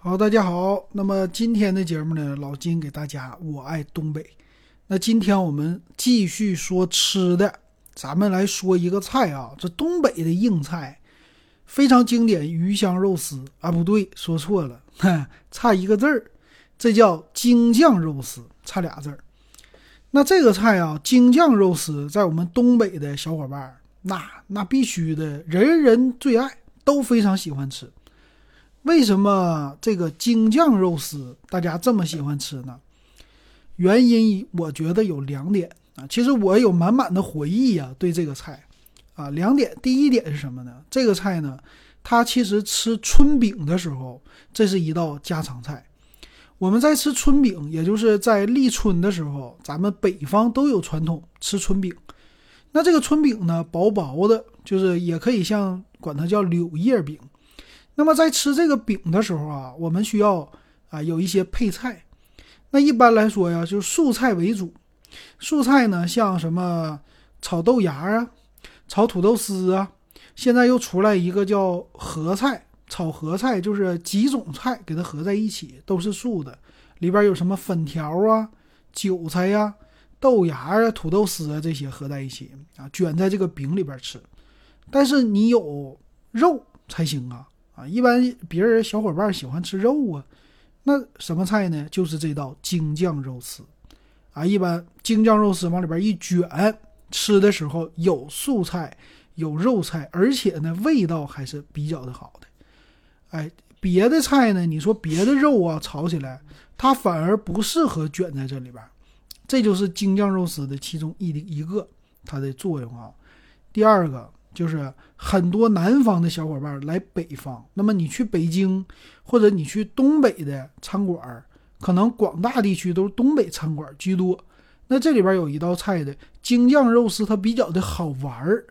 好，大家好。那么今天的节目呢，老金给大家我爱东北。那今天我们继续说吃的，咱们来说一个菜啊，这东北的硬菜，非常经典，鱼香肉丝啊，不对，说错了，差一个字儿，这叫京酱肉丝，差俩字儿。那这个菜啊，京酱肉丝，在我们东北的小伙伴，那那必须的，人人最爱，都非常喜欢吃。为什么这个京酱肉丝大家这么喜欢吃呢？原因我觉得有两点啊。其实我有满满的回忆呀，对这个菜啊，两点。第一点是什么呢？这个菜呢，它其实吃春饼的时候，这是一道家常菜。我们在吃春饼，也就是在立春的时候，咱们北方都有传统吃春饼。那这个春饼呢，薄薄的，就是也可以像管它叫柳叶饼。那么在吃这个饼的时候啊，我们需要啊有一些配菜。那一般来说呀，就是素菜为主。素菜呢，像什么炒豆芽啊、炒土豆丝啊。现在又出来一个叫合菜，炒合菜就是几种菜给它合在一起，都是素的。里边有什么粉条啊、韭菜呀、豆芽啊、土豆丝啊这些合在一起啊，卷在这个饼里边吃。但是你有肉才行啊。啊，一般别人小伙伴喜欢吃肉啊，那什么菜呢？就是这道京酱肉丝，啊，一般京酱肉丝往里边一卷，吃的时候有素菜，有肉菜，而且呢味道还是比较的好的。哎，别的菜呢，你说别的肉啊炒起来，它反而不适合卷在这里边，这就是京酱肉丝的其中一一个它的作用啊。第二个。就是很多南方的小伙伴来北方，那么你去北京或者你去东北的餐馆，可能广大地区都是东北餐馆居多。那这里边有一道菜的京酱肉丝，它比较的好玩儿。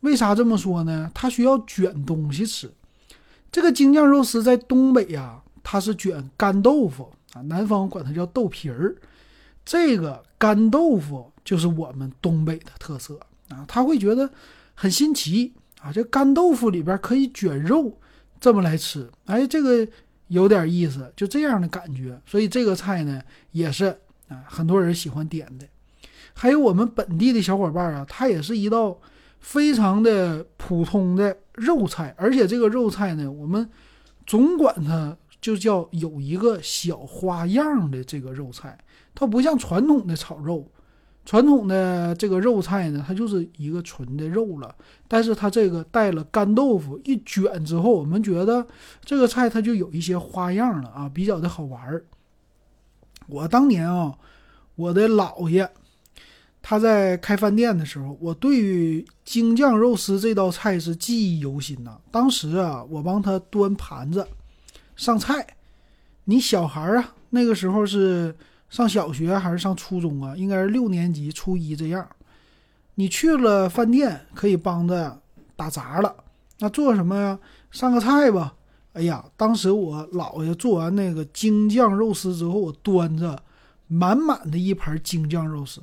为啥这么说呢？它需要卷东西吃。这个京酱肉丝在东北呀，它是卷干豆腐啊，南方管它叫豆皮儿。这个干豆腐就是我们东北的特色啊，他会觉得。很新奇啊！这干豆腐里边可以卷肉，这么来吃，哎，这个有点意思，就这样的感觉。所以这个菜呢，也是啊，很多人喜欢点的。还有我们本地的小伙伴啊，它也是一道非常的普通的肉菜，而且这个肉菜呢，我们总管它就叫有一个小花样的这个肉菜，它不像传统的炒肉。传统的这个肉菜呢，它就是一个纯的肉了，但是它这个带了干豆腐一卷之后，我们觉得这个菜它就有一些花样了啊，比较的好玩儿。我当年啊，我的姥爷他在开饭店的时候，我对于京酱肉丝这道菜是记忆犹新呐。当时啊，我帮他端盘子上菜，你小孩啊，那个时候是。上小学还是上初中啊？应该是六年级、初一这样。你去了饭店，可以帮着打杂了。那做什么呀？上个菜吧。哎呀，当时我姥爷做完那个京酱肉丝之后，我端着满满的一盘京酱肉丝，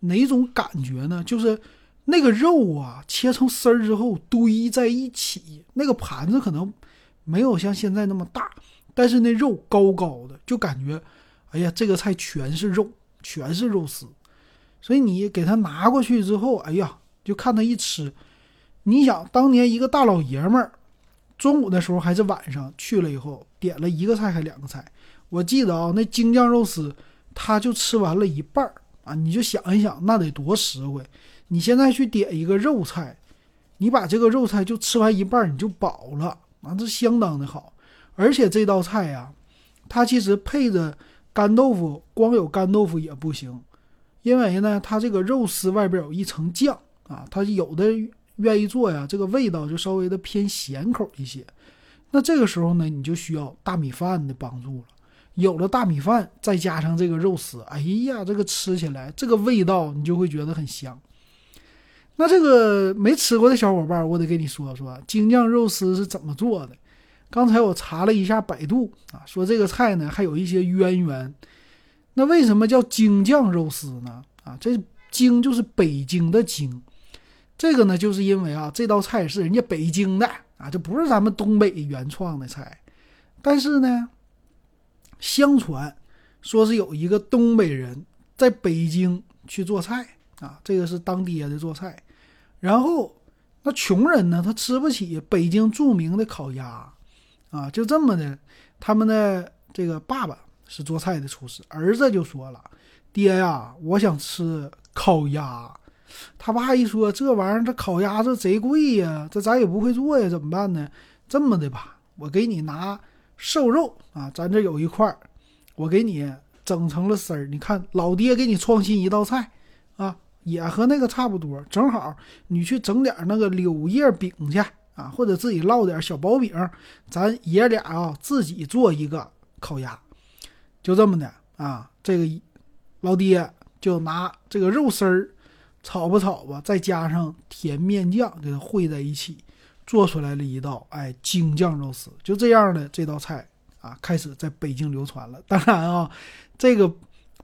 哪种感觉呢？就是那个肉啊，切成丝儿之后堆在一起，那个盘子可能没有像现在那么大，但是那肉高高的，就感觉。哎呀，这个菜全是肉，全是肉丝，所以你给他拿过去之后，哎呀，就看他一吃。你想，当年一个大老爷们儿，中午的时候还是晚上去了以后，点了一个菜还两个菜。我记得啊，那京酱肉丝，他就吃完了一半儿啊。你就想一想，那得多实惠。你现在去点一个肉菜，你把这个肉菜就吃完一半，你就饱了啊，这相当的好。而且这道菜呀，它其实配着。干豆腐光有干豆腐也不行，因为呢，它这个肉丝外边有一层酱啊，它有的愿意做呀，这个味道就稍微的偏咸口一些。那这个时候呢，你就需要大米饭的帮助了。有了大米饭，再加上这个肉丝，哎呀，这个吃起来这个味道你就会觉得很香。那这个没吃过的小伙伴，我得跟你说说京酱肉丝是怎么做的。刚才我查了一下百度啊，说这个菜呢还有一些渊源。那为什么叫京酱肉丝呢？啊，这京就是北京的京，这个呢就是因为啊这道菜是人家北京的啊，这不是咱们东北原创的菜。但是呢，相传说是有一个东北人在北京去做菜啊，这个是当爹的做菜，然后那穷人呢，他吃不起北京著名的烤鸭啊，就这么的，他们的这个爸爸是做菜的厨师，儿子就说了：“爹呀，我想吃烤鸭。”他爸一说这玩意儿，这烤鸭这贼贵呀，这咱也不会做呀，怎么办呢？这么的吧，我给你拿瘦肉啊，咱这有一块儿，我给你整成了丝儿。你看老爹给你创新一道菜啊，也和那个差不多。正好你去整点那个柳叶饼去啊，或者自己烙点小薄饼，咱爷俩啊自己做一个烤鸭，就这么的啊。这个老爹就拿这个肉丝儿。炒吧炒吧，再加上甜面酱，给它烩在一起，做出来了一道哎京酱肉丝。就这样的这道菜啊，开始在北京流传了。当然啊，这个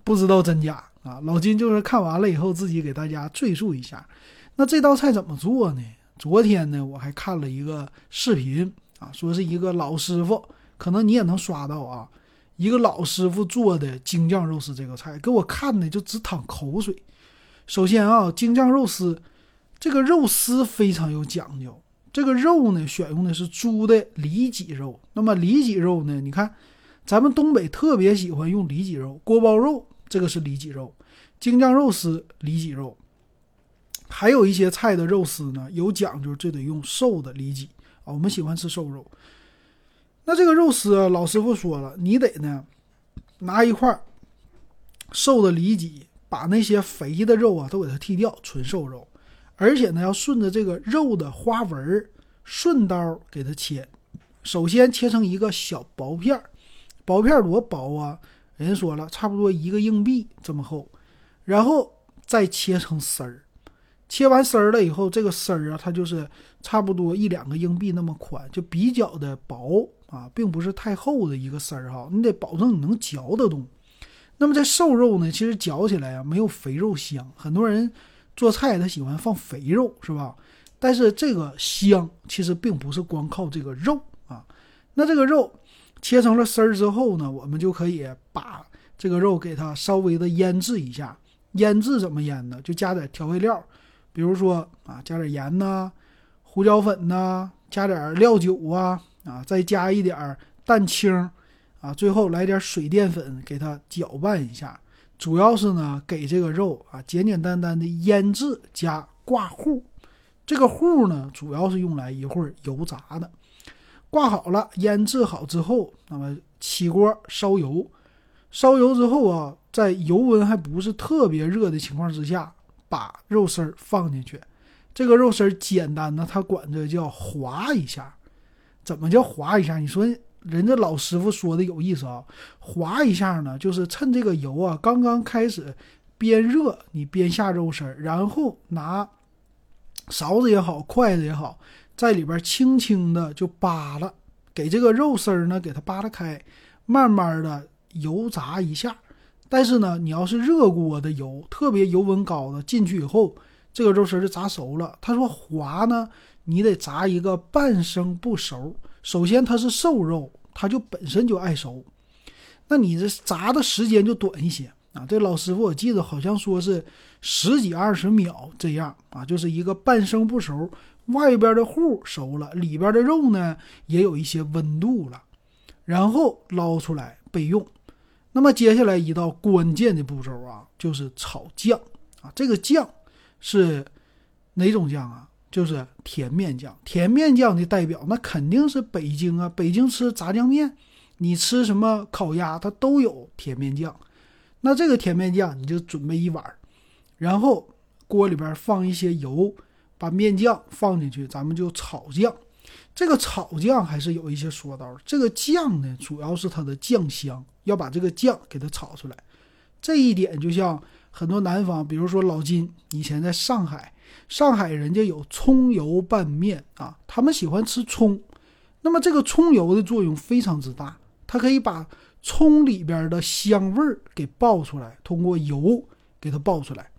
不知道真假啊。老金就是看完了以后，自己给大家赘述一下。那这道菜怎么做呢？昨天呢，我还看了一个视频啊，说是一个老师傅，可能你也能刷到啊，一个老师傅做的京酱肉丝这个菜，给我看的就直淌口水。首先啊，京酱肉丝，这个肉丝非常有讲究。这个肉呢，选用的是猪的里脊肉。那么里脊肉呢，你看，咱们东北特别喜欢用里脊肉，锅包肉这个是里脊肉，京酱肉丝里脊肉。还有一些菜的肉丝呢，有讲究，就得用瘦的里脊啊。我们喜欢吃瘦肉。那这个肉丝啊，老师傅说了，你得呢拿一块瘦的里脊。把那些肥的肉啊都给它剔掉，纯瘦肉，而且呢要顺着这个肉的花纹顺刀给它切。首先切成一个小薄片儿，薄片多薄啊？人家说了，差不多一个硬币这么厚。然后再切成丝儿，切完丝儿了以后，这个丝儿啊，它就是差不多一两个硬币那么宽，就比较的薄啊，并不是太厚的一个丝儿哈。你得保证你能嚼得动。那么这瘦肉呢，其实嚼起来啊没有肥肉香。很多人做菜他喜欢放肥肉，是吧？但是这个香其实并不是光靠这个肉啊。那这个肉切成了丝儿之后呢，我们就可以把这个肉给它稍微的腌制一下。腌制怎么腌呢？就加点调味料，比如说啊，加点盐呐、胡椒粉呐，加点料酒啊啊，再加一点蛋清。啊，最后来点水淀粉，给它搅拌一下。主要是呢，给这个肉啊简简单单的腌制加挂糊。这个糊呢，主要是用来一会儿油炸的。挂好了，腌制好之后，那么起锅烧油。烧油之后啊，在油温还不是特别热的情况之下，把肉丝儿放进去。这个肉丝儿简单的，它管这叫滑一下。怎么叫滑一下？你说？人家老师傅说的有意思啊，划一下呢，就是趁这个油啊刚刚开始边热，你边下肉丝儿，然后拿勺子也好，筷子也好，在里边轻轻的就扒拉，给这个肉丝儿呢给它扒拉开，慢慢的油炸一下。但是呢，你要是热锅的油，特别油温高的进去以后，这个肉丝就炸熟了。他说滑呢，你得炸一个半生不熟。首先它是瘦肉。它就本身就爱熟，那你这炸的时间就短一些啊。这老师傅我记得好像说是十几二十秒这样啊，就是一个半生不熟，外边的糊熟了，里边的肉呢也有一些温度了，然后捞出来备用。那么接下来一道关键的步骤啊，就是炒酱啊。这个酱是哪种酱啊？就是甜面酱，甜面酱的代表那肯定是北京啊。北京吃炸酱面，你吃什么烤鸭，它都有甜面酱。那这个甜面酱你就准备一碗，然后锅里边放一些油，把面酱放进去，咱们就炒酱。这个炒酱还是有一些说道。这个酱呢，主要是它的酱香，要把这个酱给它炒出来。这一点就像很多南方，比如说老金以前在上海。上海人家有葱油拌面啊，他们喜欢吃葱，那么这个葱油的作用非常之大，它可以把葱里边的香味儿给爆出来，通过油给它爆出来，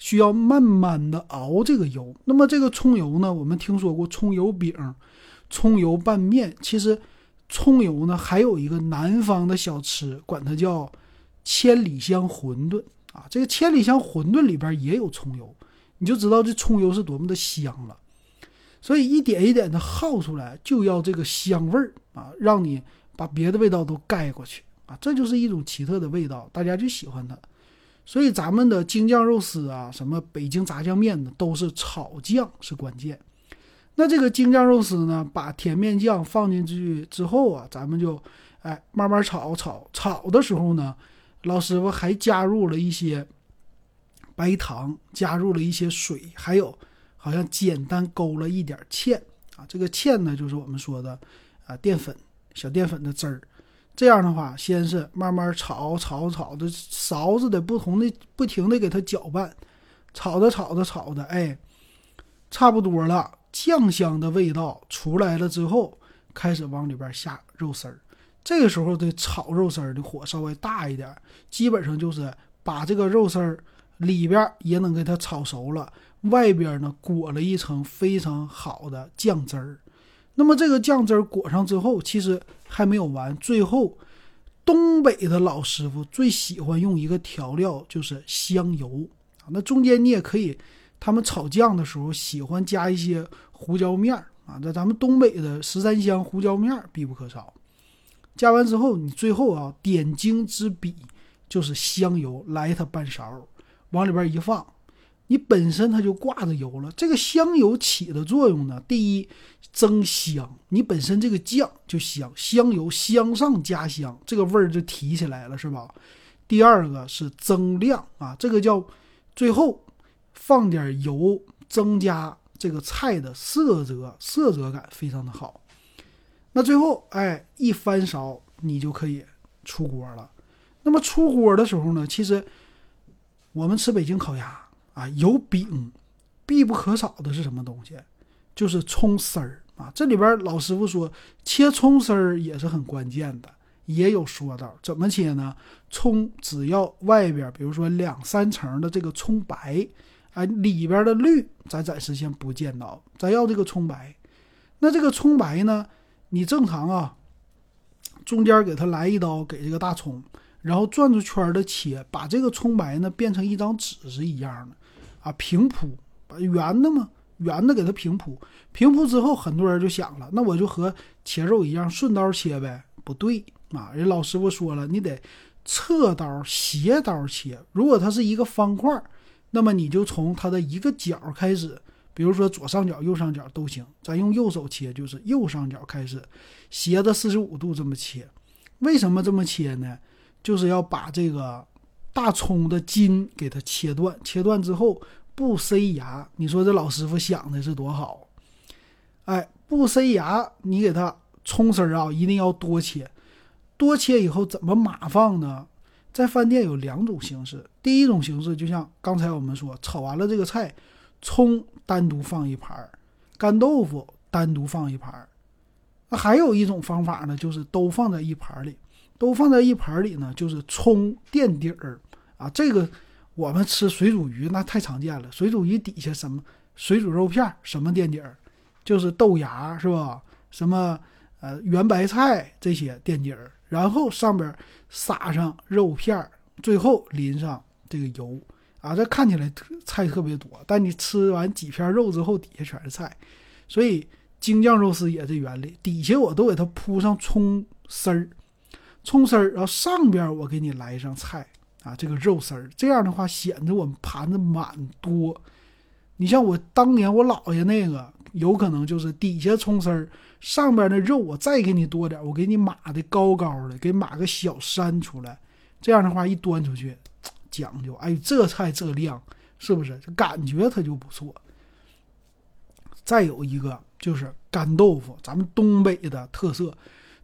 需要慢慢的熬这个油。那么这个葱油呢，我们听说过葱油饼、葱油拌面，其实葱油呢，还有一个南方的小吃，管它叫千里香馄饨啊。这个千里香馄饨里边也有葱油，你就知道这葱油是多么的香了。所以一点一点的耗出来，就要这个香味儿啊，让你把别的味道都盖过去啊，这就是一种奇特的味道，大家就喜欢它。所以咱们的京酱肉丝啊，什么北京炸酱面呢，都是炒酱是关键。那这个京酱肉丝呢，把甜面酱放进去之后啊，咱们就哎慢慢炒炒炒的时候呢，老师傅还加入了一些白糖，加入了一些水，还有好像简单勾了一点芡啊。这个芡呢，就是我们说的啊淀粉，小淀粉的汁儿。这样的话，先是慢慢炒炒炒的，勺子的不同的不停的给它搅拌，炒着炒着炒的，哎，差不多了。酱香的味道出来了之后，开始往里边下肉丝儿。这个时候的炒肉丝儿的火稍微大一点，基本上就是把这个肉丝儿里边也能给它炒熟了，外边呢裹了一层非常好的酱汁儿。那么这个酱汁儿裹上之后，其实还没有完。最后，东北的老师傅最喜欢用一个调料，就是香油啊。那中间你也可以。他们炒酱的时候喜欢加一些胡椒面儿啊，那咱们东北的十三香胡椒面儿必不可少。加完之后，你最后啊点睛之笔就是香油，来它半勺，往里边一放，你本身它就挂着油了。这个香油起的作用呢，第一增香，你本身这个酱就香，香油香上加香，这个味儿就提起来了，是吧？第二个是增亮啊，这个叫最后。放点油，增加这个菜的色泽，色泽感非常的好。那最后，哎，一翻勺，你就可以出锅了。那么出锅的时候呢，其实我们吃北京烤鸭啊，有饼，必不可少的是什么东西？就是葱丝儿啊。这里边老师傅说，切葱丝儿也是很关键的，也有说道。怎么切呢？葱只要外边，比如说两三层的这个葱白。哎，里边的绿咱暂时先不见到，咱要这个葱白。那这个葱白呢？你正常啊，中间给它来一刀，给这个大葱，然后转着圈的切，把这个葱白呢变成一张纸是一样的啊，平铺，把圆的嘛，圆的给它平铺。平铺之后，很多人就想了，那我就和切肉一样，顺刀切呗？不对啊，人老师傅说了，你得侧刀、斜刀切。如果它是一个方块。那么你就从它的一个角开始，比如说左上角、右上角都行。咱用右手切，就是右上角开始，斜的四十五度这么切。为什么这么切呢？就是要把这个大葱的筋给它切断，切断之后不塞牙。你说这老师傅想的是多好？哎，不塞牙，你给它葱丝儿啊，一定要多切。多切以后怎么码放呢？在饭店有两种形式，第一种形式就像刚才我们说，炒完了这个菜，葱单独放一盘儿，干豆腐单独放一盘儿。还有一种方法呢，就是都放在一盘里，都放在一盘里呢，就是葱垫底儿啊。这个我们吃水煮鱼那太常见了，水煮鱼底下什么水煮肉片什么垫底儿，就是豆芽是吧？什么呃圆白菜这些垫底儿。然后上边撒上肉片，最后淋上这个油啊，这看起来菜特别多，但你吃完几片肉之后，底下全是菜。所以京酱肉丝也是原理，底下我都给它铺上葱丝儿，葱丝儿，然后上边我给你来上菜啊，这个肉丝儿，这样的话显得我们盘子满多。你像我当年我姥爷那个，有可能就是底下葱丝儿。上边的肉我再给你多点，我给你码的高高的，给码个小山出来，这样的话一端出去，讲究。哎，这菜这量是不是？这感觉它就不错。再有一个就是干豆腐，咱们东北的特色。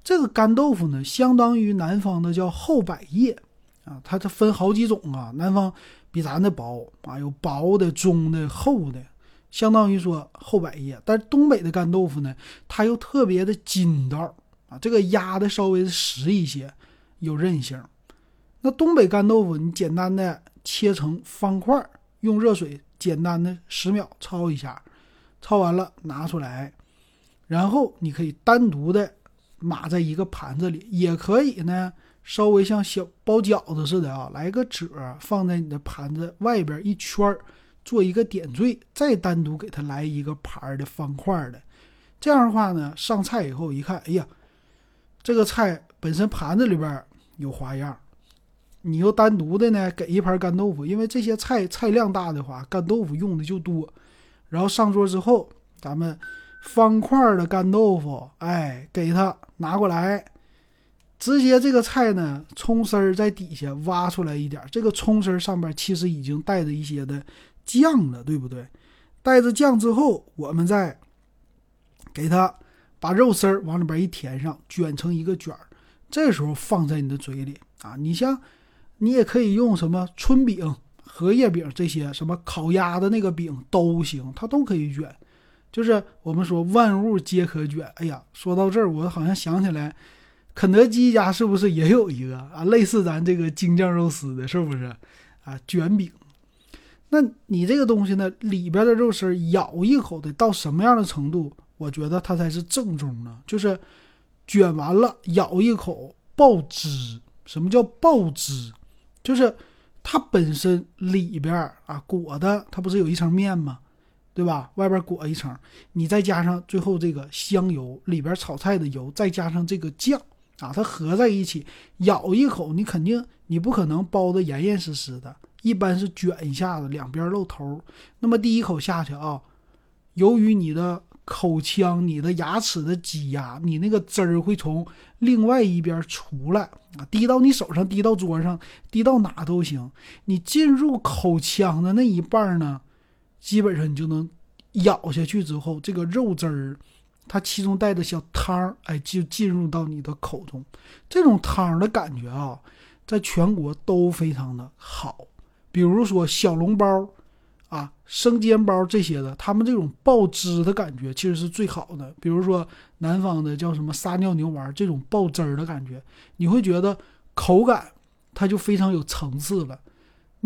这个干豆腐呢，相当于南方的叫厚百叶啊，它它分好几种啊。南方比咱的薄啊，有薄的、中的、厚的。相当于说厚百叶，但是东北的干豆腐呢，它又特别的筋道啊，这个压的稍微实一些，有韧性。那东北干豆腐，你简单的切成方块，用热水简单的十秒焯一下，焯完了拿出来，然后你可以单独的码在一个盘子里，也可以呢，稍微像小包饺子似的啊，来个褶儿放在你的盘子外边一圈儿，做一个点缀，再单独给它来一个盘儿的方块的。这样的话呢，上菜以后一看，哎呀，这个菜本身盘子里边有花样，你又单独的呢给一盘干豆腐，因为这些菜菜量大的话，干豆腐用的就多。然后上桌之后，咱们。方块的干豆腐，哎，给它拿过来，直接这个菜呢，葱丝儿在底下挖出来一点，这个葱丝儿上面其实已经带着一些的酱了，对不对？带着酱之后，我们再给它把肉丝儿往里边一填上，卷成一个卷儿，这时候放在你的嘴里啊，你像你也可以用什么春饼、荷叶饼这些，什么烤鸭的那个饼都行，它都可以卷。就是我们说万物皆可卷。哎呀，说到这儿，我好像想起来，肯德基家是不是也有一个啊？类似咱这个京酱肉丝的，是不是啊？卷饼。那你这个东西呢，里边的肉丝咬一口得到什么样的程度？我觉得它才是正宗的。就是卷完了咬一口爆汁。什么叫爆汁？就是它本身里边啊裹的，它不是有一层面吗？对吧？外边裹一层，你再加上最后这个香油，里边炒菜的油，再加上这个酱啊，它合在一起，咬一口，你肯定你不可能包的严严实实的，一般是卷一下子，两边露头。那么第一口下去啊，由于你的口腔、你的牙齿的挤压，你那个汁儿会从另外一边出来啊，滴到你手上，滴到桌上，滴到哪都行。你进入口腔的那一半呢？基本上你就能咬下去之后，这个肉汁儿，它其中带的小汤儿，哎，就进入到你的口中。这种汤的感觉啊，在全国都非常的好。比如说小笼包啊、生煎包这些的，他们这种爆汁的感觉其实是最好的。比如说南方的叫什么撒尿牛丸，这种爆汁儿的感觉，你会觉得口感它就非常有层次了。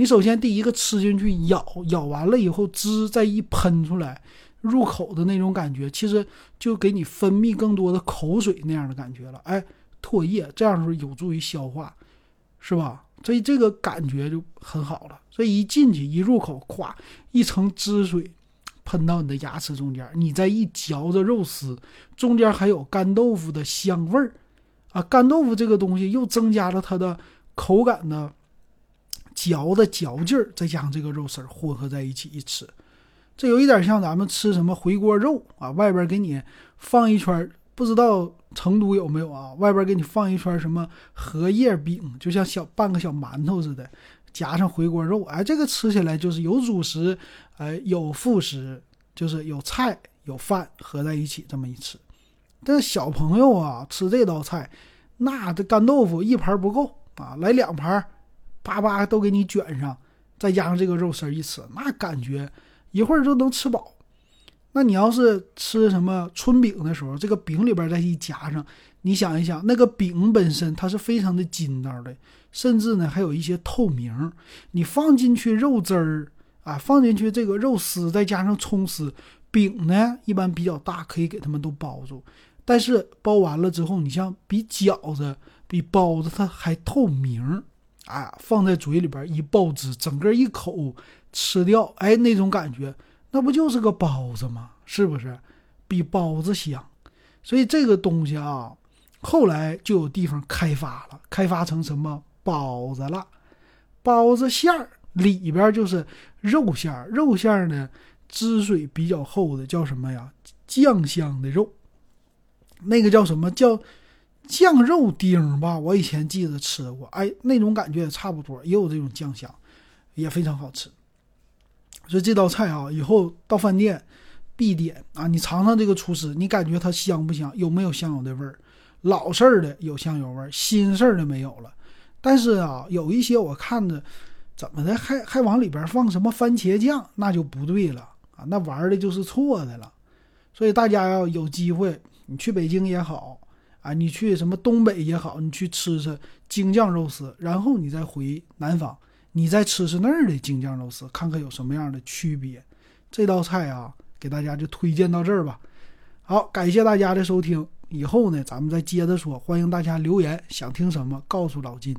你首先第一个吃进去，咬咬完了以后，汁再一喷出来，入口的那种感觉，其实就给你分泌更多的口水那样的感觉了。哎，唾液这样是有助于消化，是吧？所以这个感觉就很好了。所以一进去一入口，咵一层汁水喷到你的牙齿中间，你再一嚼着肉丝，中间还有干豆腐的香味儿啊！干豆腐这个东西又增加了它的口感呢。嚼的嚼劲儿，再加上这个肉丝儿混合在一起一吃，这有一点像咱们吃什么回锅肉啊，外边给你放一圈，不知道成都有没有啊？外边给你放一圈什么荷叶饼，就像小半个小馒头似的，夹上回锅肉，哎，这个吃起来就是有主食，哎，有副食，就是有菜有饭合在一起这么一吃。但小朋友啊，吃这道菜，那这干豆腐一盘不够啊，来两盘。叭叭都给你卷上，再加上这个肉丝一吃，那感觉一会儿就能吃饱。那你要是吃什么春饼的时候，这个饼里边再一夹上，你想一想，那个饼本身它是非常的筋道的，甚至呢还有一些透明。你放进去肉汁儿啊，放进去这个肉丝，再加上葱丝，饼呢一般比较大，可以给它们都包住。但是包完了之后，你像比饺子、比包子它还透明。啊，放在嘴里边一爆汁，整个一口吃掉，哎，那种感觉，那不就是个包子吗？是不是？比包子香。所以这个东西啊，后来就有地方开发了，开发成什么包子了？包子馅儿里边就是肉馅儿，肉馅儿呢汁水比较厚的叫什么呀？酱香的肉，那个叫什么叫？酱肉丁吧，我以前记得吃过，哎，那种感觉也差不多，也有这种酱香，也非常好吃。所以这道菜啊，以后到饭店必点啊！你尝尝这个厨师，你感觉它香不香？有没有香油的味儿？老式儿的有香油味儿，新式儿的没有了。但是啊，有一些我看着怎么的，还还往里边放什么番茄酱，那就不对了啊！那玩的就是错的了。所以大家要有机会，你去北京也好。啊，你去什么东北也好，你去吃吃京酱肉丝，然后你再回南方，你再吃吃那儿的京酱肉丝，看看有什么样的区别。这道菜啊，给大家就推荐到这儿吧。好，感谢大家的收听，以后呢，咱们再接着说。欢迎大家留言，想听什么告诉老金。